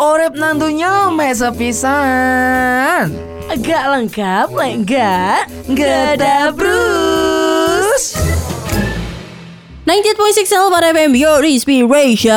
Orep nantunya mes sepisan. Agak lengkap, lek enggak? Gak ada Bruce. 98.6 Alpha FM Your Inspiration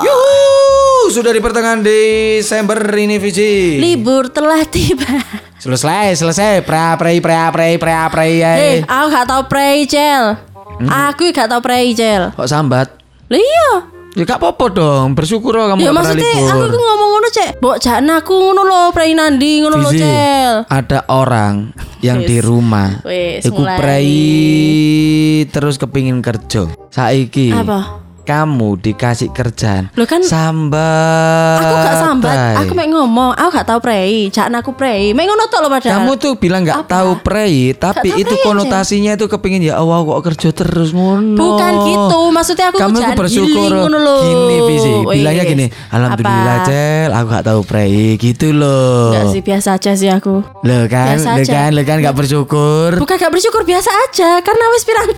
Yuhu, sudah di pertengahan Desember ini Visi. Libur telah tiba Selesai, selesai. Pra prei pra prei pra prei. Eh, aku gak tau pray, Cel Aku gak tau pray, Cel Kok sambat? Lah iya Ya gak apa-apa dong. Bersyukur loh kamu Ya maksudnya libur. aku iku ngomong ngono, Cek Mbok jakna aku ngono lho, pray nandi ngono Fizi, Cel ada orang yang di rumah Wis, iku prei terus kepingin kerja. Saiki Apa? Kamu dikasih kerjaan. Loh kan- sambat. Aku gak sambat, aku mek ngomong, aku gak tau pray, jakna aku pray. Mek ngono tok lho padahal. Kamu tuh bilang nggak Apa? tahu prei, tapi tahu itu prei, konotasinya itu kepingin ya Allah kok kerja terus ngono. Bukan gitu, maksudnya aku Kamu tuh bersyukur gini Visi, bilangnya gini, alhamdulillah Apa? Cel, aku gak tahu prei gitu loh. Enggak sih biasa aja sih aku. Loh kan, Biasa loh aja. kan, loh kan gak bersyukur. Bukan gak bersyukur biasa aja karena wis pirang.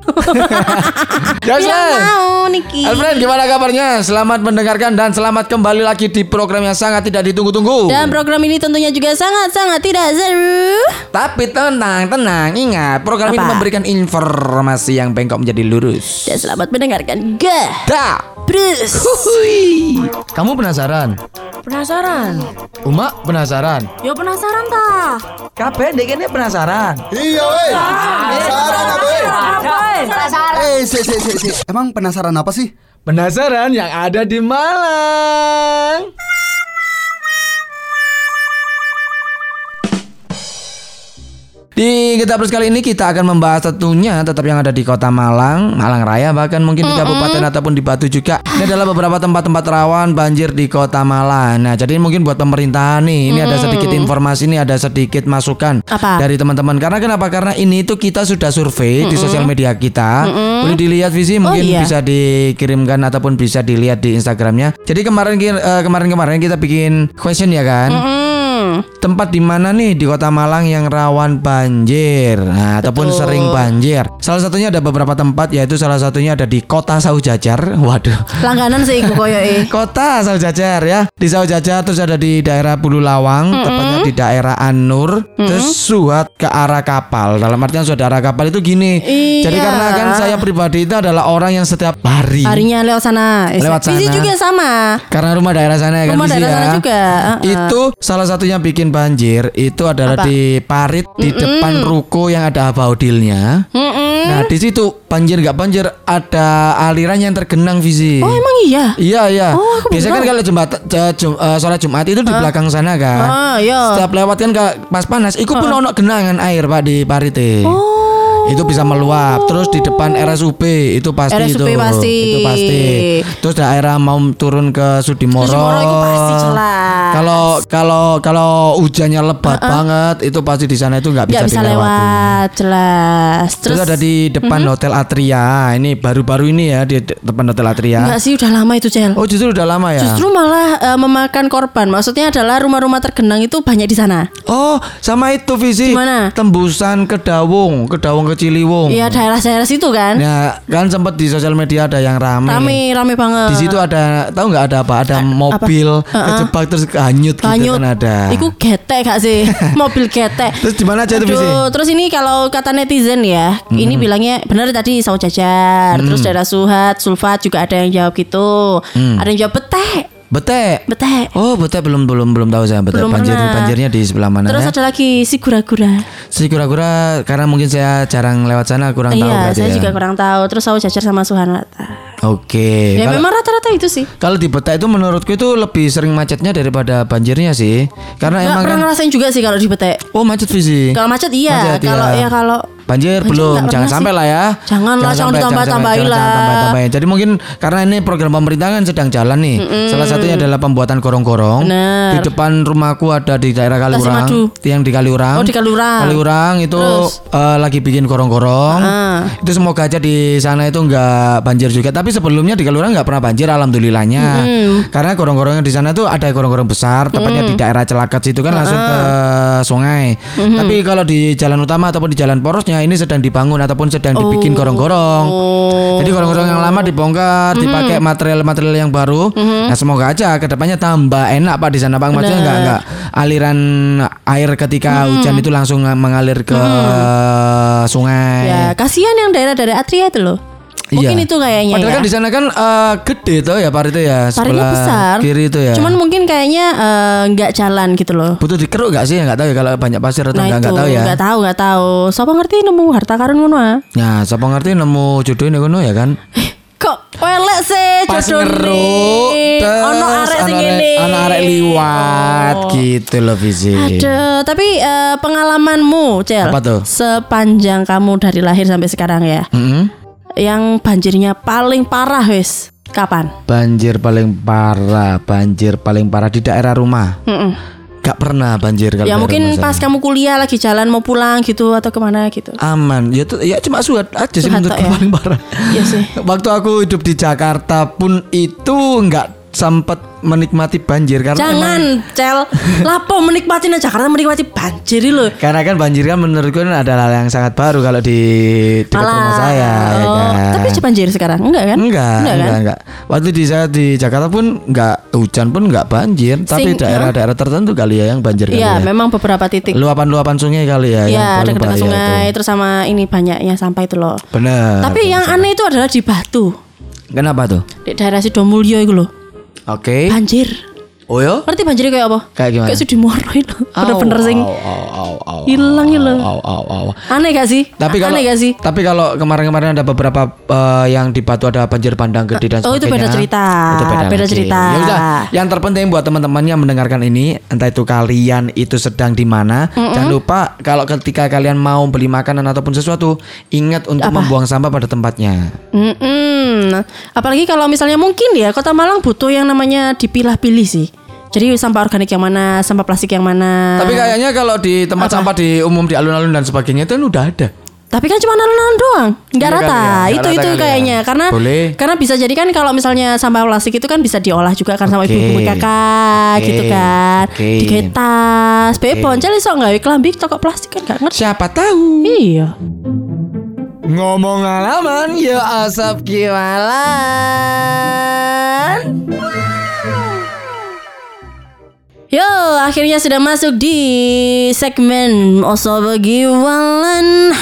Pirang Sel. mau Niki. Alfred gimana kabarnya? Selamat mendengarkan dan selamat kembali lagi di program yang sangat tidak ditunggu-tunggu. Dan program ini tentunya juga sangat-sangat tidak seru. Tapi tenang, tenang, ingat program ini Apa? memberikan informasi yang bengkok menjadi lurus. Dan selamat mendengarkan. Gah. Dah. Bruce. Hui. Kamu penasaran? Penasaran? Uma penasaran? Yo penasaran ta? Kabeh dek ini penasaran. Iya weh. Penasaran apa? weh? Eh, si, si, si, si. Emang penasaran apa sih? Penasaran yang ada di Malang. Di kita Plus kali ini kita akan membahas tentunya tetap yang ada di Kota Malang, Malang Raya bahkan mungkin di kabupaten ataupun di Batu juga. Ini adalah beberapa tempat-tempat rawan banjir di Kota Malang. Nah, jadi mungkin buat pemerintah nih, ini ada sedikit informasi ini ada sedikit masukan Apa? dari teman-teman. Karena kenapa? Karena ini itu kita sudah survei di sosial media kita. Boleh dilihat visi mungkin iya. bisa dikirimkan ataupun bisa dilihat di Instagramnya. Jadi kemarin eh, kemarin-kemarin kita bikin question ya kan. Hmm. Tempat di mana nih di Kota Malang yang rawan banjir, nah, ataupun sering banjir. Salah satunya ada beberapa tempat yaitu salah satunya ada di Kota Saujajar. Waduh. Langganan sih iku koyo. Kota Saujajar ya. Di Saujajar terus ada di daerah Bulu Lawang, tepatnya di daerah Anur, terus Suhat ke arah kapal. Dalam artian sudah arah kapal itu gini. Iya. Jadi karena kan saya pribadi itu adalah orang yang setiap hari Harinya lewat sana. Lewat Visi sana. juga sama. karena rumah daerah sana ya kan Rumah Visi daerah ya. sana juga. Itu salah satunya bikin banjir itu adalah Apa? di parit di depan ruko yang ada baudilnya. Mm-mm. Nah, di situ banjir nggak banjir ada aliran yang tergenang visi. Oh emang iya? Iya iya. Oh, Biasanya kan kalau jembatan uh, jum- uh, sholat Jumat itu di belakang sana kan. Ah, iya. Setiap lewat kan pas panas, itu pun ono genangan air pak di parite. Oh. Itu bisa meluap. Terus di depan RSUP itu pasti RSUP itu. pasti. Itu pasti. Terus daerah mau turun ke Sudimoro. Sudimoro itu pasti jelas. Kalau kalau kalau hujannya lebat banget itu pasti di sana itu nggak bisa, bisa lewat jelas. Terus, ada di depan Hotel Atria. Ini baru-baru ini ya di de- depan Hotel Atria. Enggak sih udah lama itu Cel. Oh justru udah lama ya. Justru malah eh, memakan korban. Maksudnya adalah rumah-rumah tergenang itu banyak di sana. Oh, sama itu visi. Gimana? Tembusan ke Dawung, ke Dawung ke Ciliwung. Iya daerah-daerah situ kan. Ya, kan sempat di sosial media ada yang rame. Rame rame banget. Di situ ada tahu nggak ada apa? Ada mobil kejebak terus hanyut, gitu Kanyut. kan ada. Iku getek gak sih? Mobil getek. Terus di mana aja tuh? Aduh, terus ini kalau kata netizen ya, ini bilangnya benar tadi sawo jajar, terus daerah Suhat, Sulfat juga ada yang jawab gitu. Ada yang jawab betek. Bete. Betek. Oh, bete belum belum belum tahu saya bete. Belum Banjir pernah. banjirnya di sebelah mana Terus ya? ada lagi si gura-gura. Si kura-kura karena mungkin saya jarang lewat sana kurang tahu Iya, saya ya. juga kurang tahu. Terus sawo jajar sama Suhanata. Oke. Ya Kalau- memang rata-rata itu sih. Kalau di Beta itu menurutku itu lebih sering macetnya daripada banjirnya sih. Karena Nggak emang pernah kan ngerasain juga sih kalau di Betek. Oh macet visi. Kalau macet iya, Macet, kalau iya. ya kalau Banjir, Banjir belum, jangan sampai sih. lah ya. Jangan lah, jangan sampai, ditambah-tambahin jangan- lah. tambah-tambahin. Jadi mungkin karena ini program pemerintah kan sedang jalan nih. Salah satunya adalah pembuatan gorong-gorong. Di depan rumahku ada di daerah Kaliurang. Yang di Kaliurang. Oh, di Kaliurang. Kaliurang itu Terus? eh, lagi bikin gorong-gorong. Ah. Itu semoga aja di sana itu nggak banjir juga. Tapi tapi sebelumnya di Kelurahan nggak pernah banjir alhamdulillahnya. Karena gorong-gorongnya di sana tuh ada gorong-gorong besar, tepatnya di daerah Celakat situ kan langsung ke sungai. Tapi kalau di jalan utama ataupun di jalan porosnya ini sedang dibangun ataupun sedang dibikin gorong-gorong. Jadi gorong-gorong yang lama dibongkar, dipakai material-material yang baru. Nah, semoga aja ke depannya tambah enak Pak di sana Pak. Maksudnya nggak nggak aliran air ketika hujan itu langsung mengalir ke sungai. Ya, kasihan yang daerah-daerah Atria itu loh. Mungkin Iya. itu kayaknya Padahal ya. kan di sana kan eh, gede tuh ya Par itu ya sebelah besar. kiri itu ya. Cuman mungkin kayaknya eh, nggak jalan gitu loh. butuh dikeruk gak sih? Nggak tahu ya kalau banyak pasir atau Nah enggak itu nggak tahu ya. nggak tahu nggak tahu. Siapa ngerti nemu harta karun ngono ah? Nah, siapa ngerti nemu jodohnya ngono ya kan? Kok welek sih Pas jodoh ngeruk, Ono arek sing ngene. ono arek liwat Oh. gitu loh Visi. Aduh, tapi eh, pengalamanmu, Cel. Apa tuh? Sepanjang kamu dari lahir sampai sekarang ya. Mm-mm. Yang banjirnya paling parah wis. Kapan? Banjir paling parah, banjir paling parah di daerah rumah. Mm-mm. Gak pernah banjir kalau Ya mungkin rumah pas saya. kamu kuliah lagi jalan mau pulang gitu atau ke mana gitu. aman. Ya tuh ya cuma suat aja sih Suhat menurutku ya. paling parah. Iya sih. Waktu aku hidup di Jakarta pun itu nggak sempat menikmati banjir karena emang- Jangan, Cel. Lapo menikmati nang Jakarta menikmati banjir loh. karena kan banjir kan menurutku kan adalah hal yang sangat baru kalau di dekat rumah saya ya Oh, kan. Tapi itu banjir sekarang enggak kan? Enggak, enggak, kan? enggak, Waktu di saya di Jakarta pun enggak hujan pun enggak banjir, tapi Sing- daerah-daerah tertentu kali ya yang banjir kali Iya, ya. memang beberapa titik. Luapan-luapan sungai kali ya yang Iya, paling dekat-dekat sungai itu. terus sama ini banyaknya sampah itu loh. Bener. Tapi yang aneh itu adalah di Batu. Kenapa tuh? Di daerah Sidomulyo itu loh. Oke. Banjir. Oh yo? Ngerti banjirnya kayak apa? Kayak gimana? Kayak Sudimoro itu. Bener-bener sing hilang au. Aneh gak sih? Tapi kalau Aneh gak sih? tapi kalau kemarin-kemarin ada beberapa eh, yang di Batu ada banjir bandang gede dan Oh, itu sebagainya. beda cerita. Itu beda, Beda lagi. cerita. Ya udah, yang terpenting buat teman-teman yang mendengarkan ini, entah itu kalian itu sedang di mana, jangan lupa kalau ketika kalian mau beli makanan ataupun sesuatu, ingat untuk membuang sampah pada tempatnya. Mm-mm. Apalagi kalau misalnya mungkin ya Kota Malang butuh yang namanya dipilah-pilih sih. Jadi sampah organik yang mana, sampah plastik yang mana. Tapi kayaknya kalau di tempat sampah di umum di alun-alun dan sebagainya itu kan udah ada. Tapi kan cuma alun-alun doang, nggak Iya rata. kali ya, nggak itu rata itu ya. kayaknya karena Boleh. karena bisa jadi kan kalau misalnya sampah plastik itu kan bisa diolah juga kan sama Oke. ibu-ibu kakak Oke. gitu kan. Oke. Digawe tas, bae boncel iso nggak kelambi toko plastik kan nggak ngerti. Siapa tahu? Iya. Ngomong alaman ya asap Kiwalan. Yo, akhirnya sudah masuk di segmen Osobo Giwalan.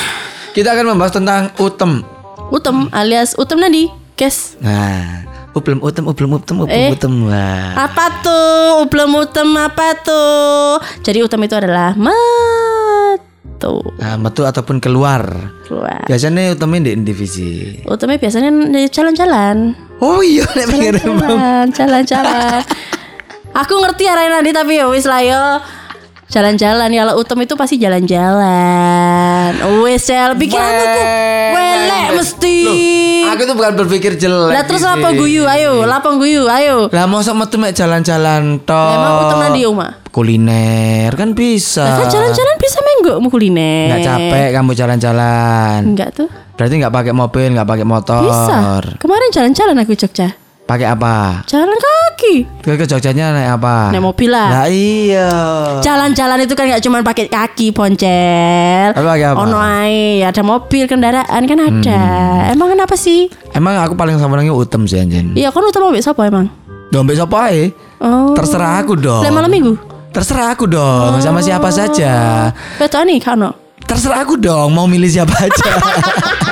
Kita akan membahas tentang utem. Utem alias Utem Nadi, guys. Nah, uplem utem uplem utem uplem Eh. utem. Wah. Apa tuh? Ublem utem apa tuh? Jadi utem itu adalah metu. Nah, metu ataupun keluar. Keluar. Biasanya utemnya di divisi. Utemnya biasanya di jalan-jalan. Oh iya, nek pikir Jalan, jalan-jalan. Aku ngerti arah nanti tapi ya wis lah yo. Jalan-jalan ya kalau utem itu pasti jalan-jalan. Wis sel pikiranku ku welek mesti. Aku tuh bukan berpikir jelek. Lah terus apa guyu? Ayo, lapang guyu, ayo. Lah mosok metu mek jalan-jalan toh. Emang utem nang di omah? Kuliner kan bisa. Lah kan jalan-jalan bisa menggo mau kuliner. Nggak capek kamu jalan-jalan. Enggak tuh. Berarti nggak pakai mobil, nggak pakai motor. Bisa. Kemarin jalan-jalan aku Jogja. Pakai apa? Jalan kaki. Ke ke Jogjanya naik apa? Naik mobil lah. Lah iya. Jalan-jalan itu kan gak cuma pakai kaki poncel. Tapi pakai apa? Ono ae, ada mobil, kendaraan kan ada. Emang kenapa sih? Emang aku paling sama orangnya utem sih anjen. Iya, kon utama mbek sapa emang? Dompet siapa ae? Oh. Terserah aku dong. Lah malam minggu. Terserah aku dong, sama siapa saja. Betul nih, kan Terserah aku dong, mau milih siapa aja.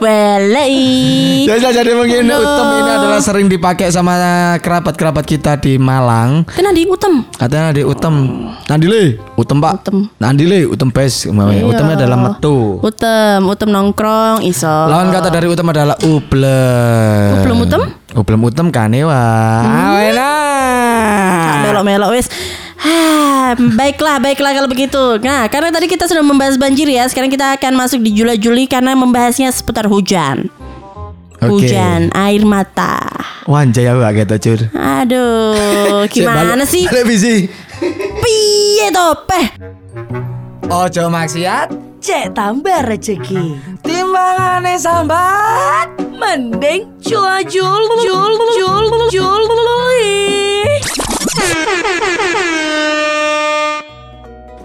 Welei. Ya udah, jadi mungkin Aduh. utem ini adalah sering dipakai sama kerabat-kerabat kita di Malang. Kena di utem. Katanya di utem. Nandile, utem Pak. Utem. Nandile, utem pes. Iya. Utemnya adalah metu. Utem, utem nongkrong iso. Lawan kata dari utem adalah ublem. Ublem utem? Ublem utem kanewa. Awena. melok-melok wis. Ah, baiklah, baiklah kalau begitu. Nah, karena tadi kita sudah membahas banjir ya, sekarang kita akan masuk di Juli-Juli karena membahasnya seputar hujan. Oke. Hujan, air mata. Wanjay aku gak gitu cur. Aduh, gimana sih? Televisi. Piye to, peh? Ojo maksiat. Cek tambah rezeki. Tim timbangane sambat. Mending jul jul jul jul jul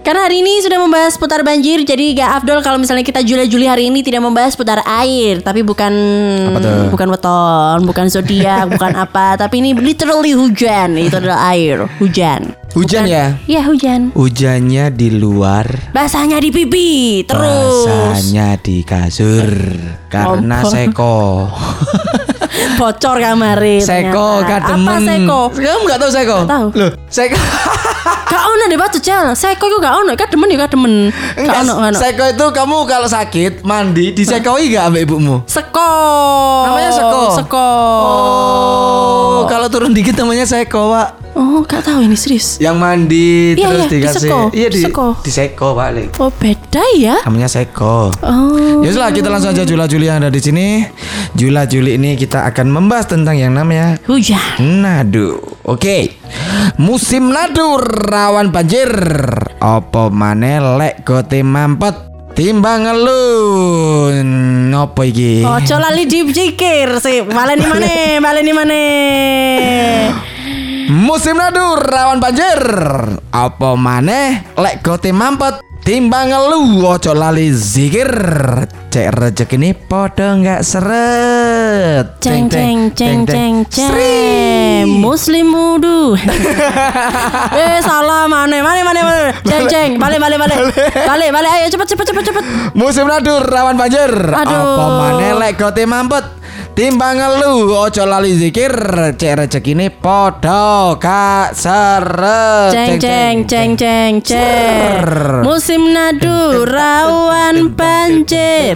Karena hari ini sudah membahas putar banjir, jadi gak afdol kalau misalnya kita Juli-Juli hari ini tidak membahas putar air, tapi bukan bukan weton, bukan zodiak, bukan apa, tapi ini literally hujan, itu adalah air, hujan. Hujan ya? Ya hujan. Hujannya di luar, Basahnya di pipi, terus basahnya di kasur karena seko. bocor kamare. Seko kademen. Apa seko? Kamu nggak tahu seko? Nggak tahu. Loh, seko. Gak ono deh batu cel. Seko itu gak ono, kademen ya kademen. Gak Enggak, ono, gak ono. seko itu kamu kalau sakit mandi disekoi gak sama ibumu? Seko. Namanya seko? Seko. Oh, kalau turun dikit namanya seko, Pak. Oh, gak tahu ini serius. Yang mandi Iya, terus iya, dikasih. diseko, Iya di diseko. diseko, Pak. Lik. Oh, beda ya? Namanya seko. Oh. Ya sudah kita langsung aja Jula Juli yang ada di sini. Jula Juli ini kita akan membahas tentang yang namanya Hujan. nadu. Oke. Musim nadu rawan banjir. Apa maneh lek gote mampet timbang ngelun. Apa iki? Ojo lali dipikir sih. Baleni mana? Baleni mana? Musim nadu rawan banjir. Apa maneh lek gote mampet timbang ngelu ojo lali zikir. Cek rezekine padha nggak seret. Ceng ceng ceng ceng ceng. Muslim wudu. eh salah mana mana mana mana. Ceng ceng. Balik balik balik. Balik balik ayo cepet cepet cepet cepet. Musim nadu rawan banjir. Aduh. Apa maneh lek gote mampet timbang ngelu ojo lali zikir. Cek rezekine padha gak seret. Ceng ceng ceng ceng ceng. Musim nadu rawan banjir.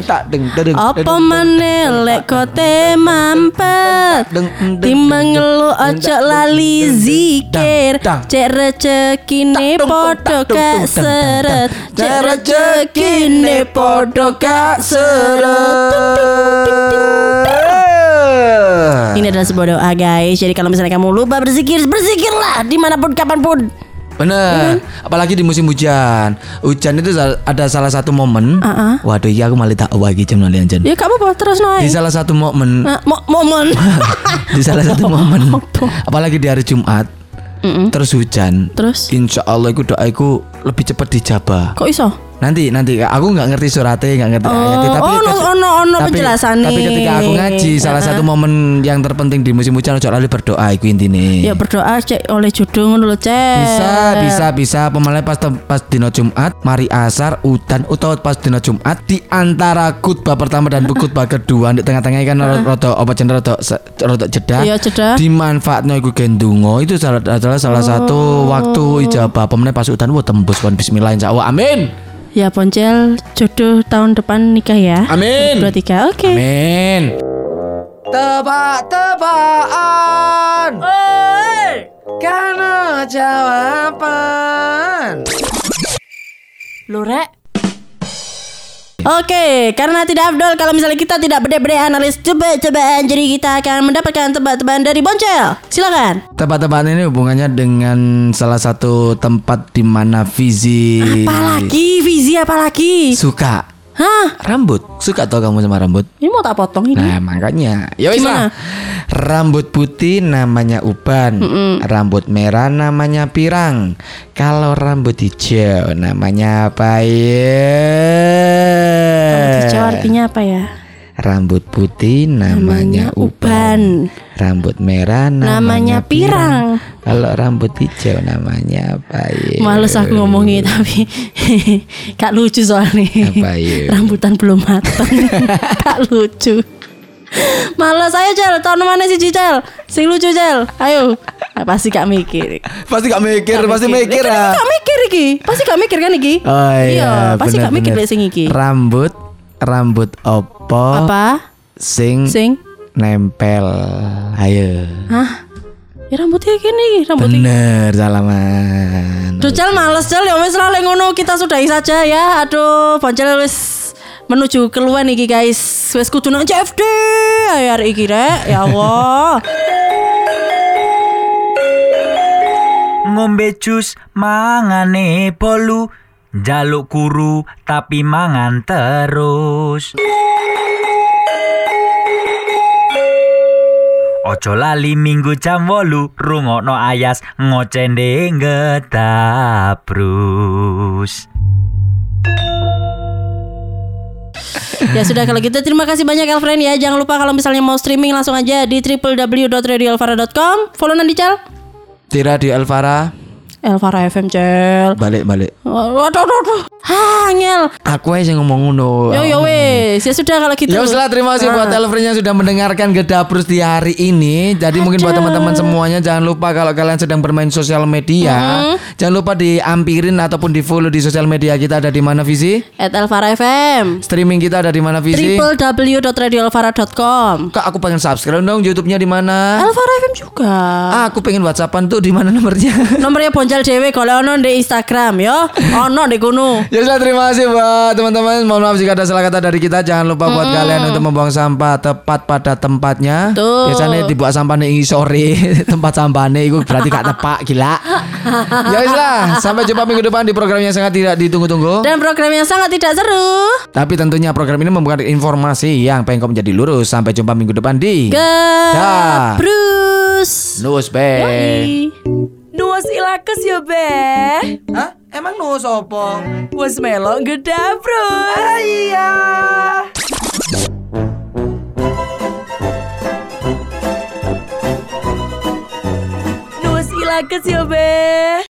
Apa maneh lek kote mampet Timbang ngelu ojo lali zikir Cek rezekine podo gak seret Cek rezekine podo gak seret Ini adalah sebuah doa guys Jadi kalau misalnya kamu lupa berzikir Berzikirlah di mana pun kapan pun Bener, apalagi di musim hujan. Hujan itu ada salah satu momen. Uh-uh. Waduh, iya aku malah tak lagi jam nanti. Ya kamu apa terus Di noy salah satu momen, mo- momen di salah satu momen, Apa? apalagi di hari Jumat, Mm-mm. terus hujan. Terus Insya Allah aku doaiku lebih cepat dijabah. kok iso? Nanti nanti. Aku nggak ngerti suratnya nggak ngerti ayatnya. Tapi oh, ono ket- ono ono tapi, penjelasannya. tapi ketika aku ngaji salah satu momen yang terpenting di musim hujan ojo lali berdoa iku intine. Ya berdoa cek oleh judul ngono lho, Cek. bisa bisa bisa. Pemalai pas pas dino Jumat mari asar udan utawa pas dino Jumat di antara khutbah pertama dan khutbah kedua di tengah-tengah kan rada apa jeneng rada rada jeda Iya, jeda. dimanfaatno iku gendungo itu salah adalah salah satu waktu ijabah pemenang pas udan. Wah tembus kon bismillah insyaallah amin Ya Poncel jodoh tahun depan nikah ya. amin. Dua tiga, oke. amin. Tebak-tebakan. Karena jawaban. Lu Oke, karena tidak afdol kalau misalnya kita tidak bede-bede analis coba-cobaan, jadi kita akan mendapatkan tebak-tebakan dari Boncel. Silakan. Tebak-tebakan ini hubungannya dengan salah satu tempat di mana Fizi Apalagi Vizi apalagi? suka Hah? rambut. Suka tau kamu sama rambut? Ini mau tak potong ini? Nah makanya ya wis lah. Rambut putih namanya uban Rambut merah namanya pirang Kalau rambut hijau namanya apa ya? Rambut hijau artinya apa ya? Rambut putih namanya, uban. Rambut merah namanya, Namanya pirang. Kalau rambut hijau namanya apa ya? Males aku ngomongin tapi Kak lucu soalnya. Apa ya? Rambutan belum matang Kak lucu. Males ayo Cel. Tahun mana sih Cel? Sing lucu Cel. Ayo. Ah, Pasti gak mikir. Pasti gak mikir, pasti mikir. ah. Gak mikir iki? Pasti gak mikir kan iki? Oh iya, Pasti gak mikir lek sing iki. Rambut, rambut opo Apa? sing, Sing? nempel. Ayo. Hah? Ya rambutnya gini Rambutnya Bener, salaman. Duh Cel males Cel Ya wis lah ngono Kita sudahi saja ya. Aduh Boncel wis menuju keluar nih guys. Wes kudu nang CFD ayo hari iki rek. Ya Allah. Ngombe jus mangane bolu Jaluk kuru tapi mangan terus. Ojo lali minggu jam wolu rungokno ayas ngocende ngetabrus. Ya sudah kalau gitu terima kasih banyak Elfriend ya. Jangan lupa kalau misalnya mau streaming langsung aja di www.radioalvara.com. Follow nanti Cal. Tira di Elvara Elvara FM Cel. balik balik. Waduh, waduh, waduh. Ha, angel. Aku aja yang ngomong ngono. Yo yo wes. Ya sudah kalau gitu. Ya lah terima kasih buat Elfriend yang sudah mendengarkan Gedabrus di hari ini. Jadi mungkin buat teman-teman semuanya jangan lupa kalau kalian sedang bermain sosial media, jangan lupa diampirin ataupun di follow di sosial media kita ada di mana Visi? At Elvara FM. Streaming kita ada di mana Visi? www.radioalvara.com. Kak aku pengen subscribe dong YouTube-nya di mana? Elvara FM juga. Ah, aku pengen WhatsAppan tuh di mana nomornya? Nomornya Ponjal Dewe kalau ono di Instagram yo. Ono di kono. Ya sudah terima kasih buat teman-teman. Mohon maaf jika ada salah kata dari kita. Jangan lupa buat kalian untuk membuang sampah tepat pada tempatnya. Betul. Biasanya dibuat sampahnya ini sore tempat sampahnya itu berarti gak tepak gila. ya lah, sampai jumpa minggu depan di program yang sangat tidak ditunggu-tunggu. Dan program yang sangat tidak seru. Tapi tentunya program ini membuka informasi yang pengen kau menjadi lurus. Sampai jumpa minggu depan di Dah. Gebrus. Nus Be. Yoi. Nuwas ilakes ya be Hah? Emang nus opo? Wes melok gedabrus Iya. Nuwas ilakes ya be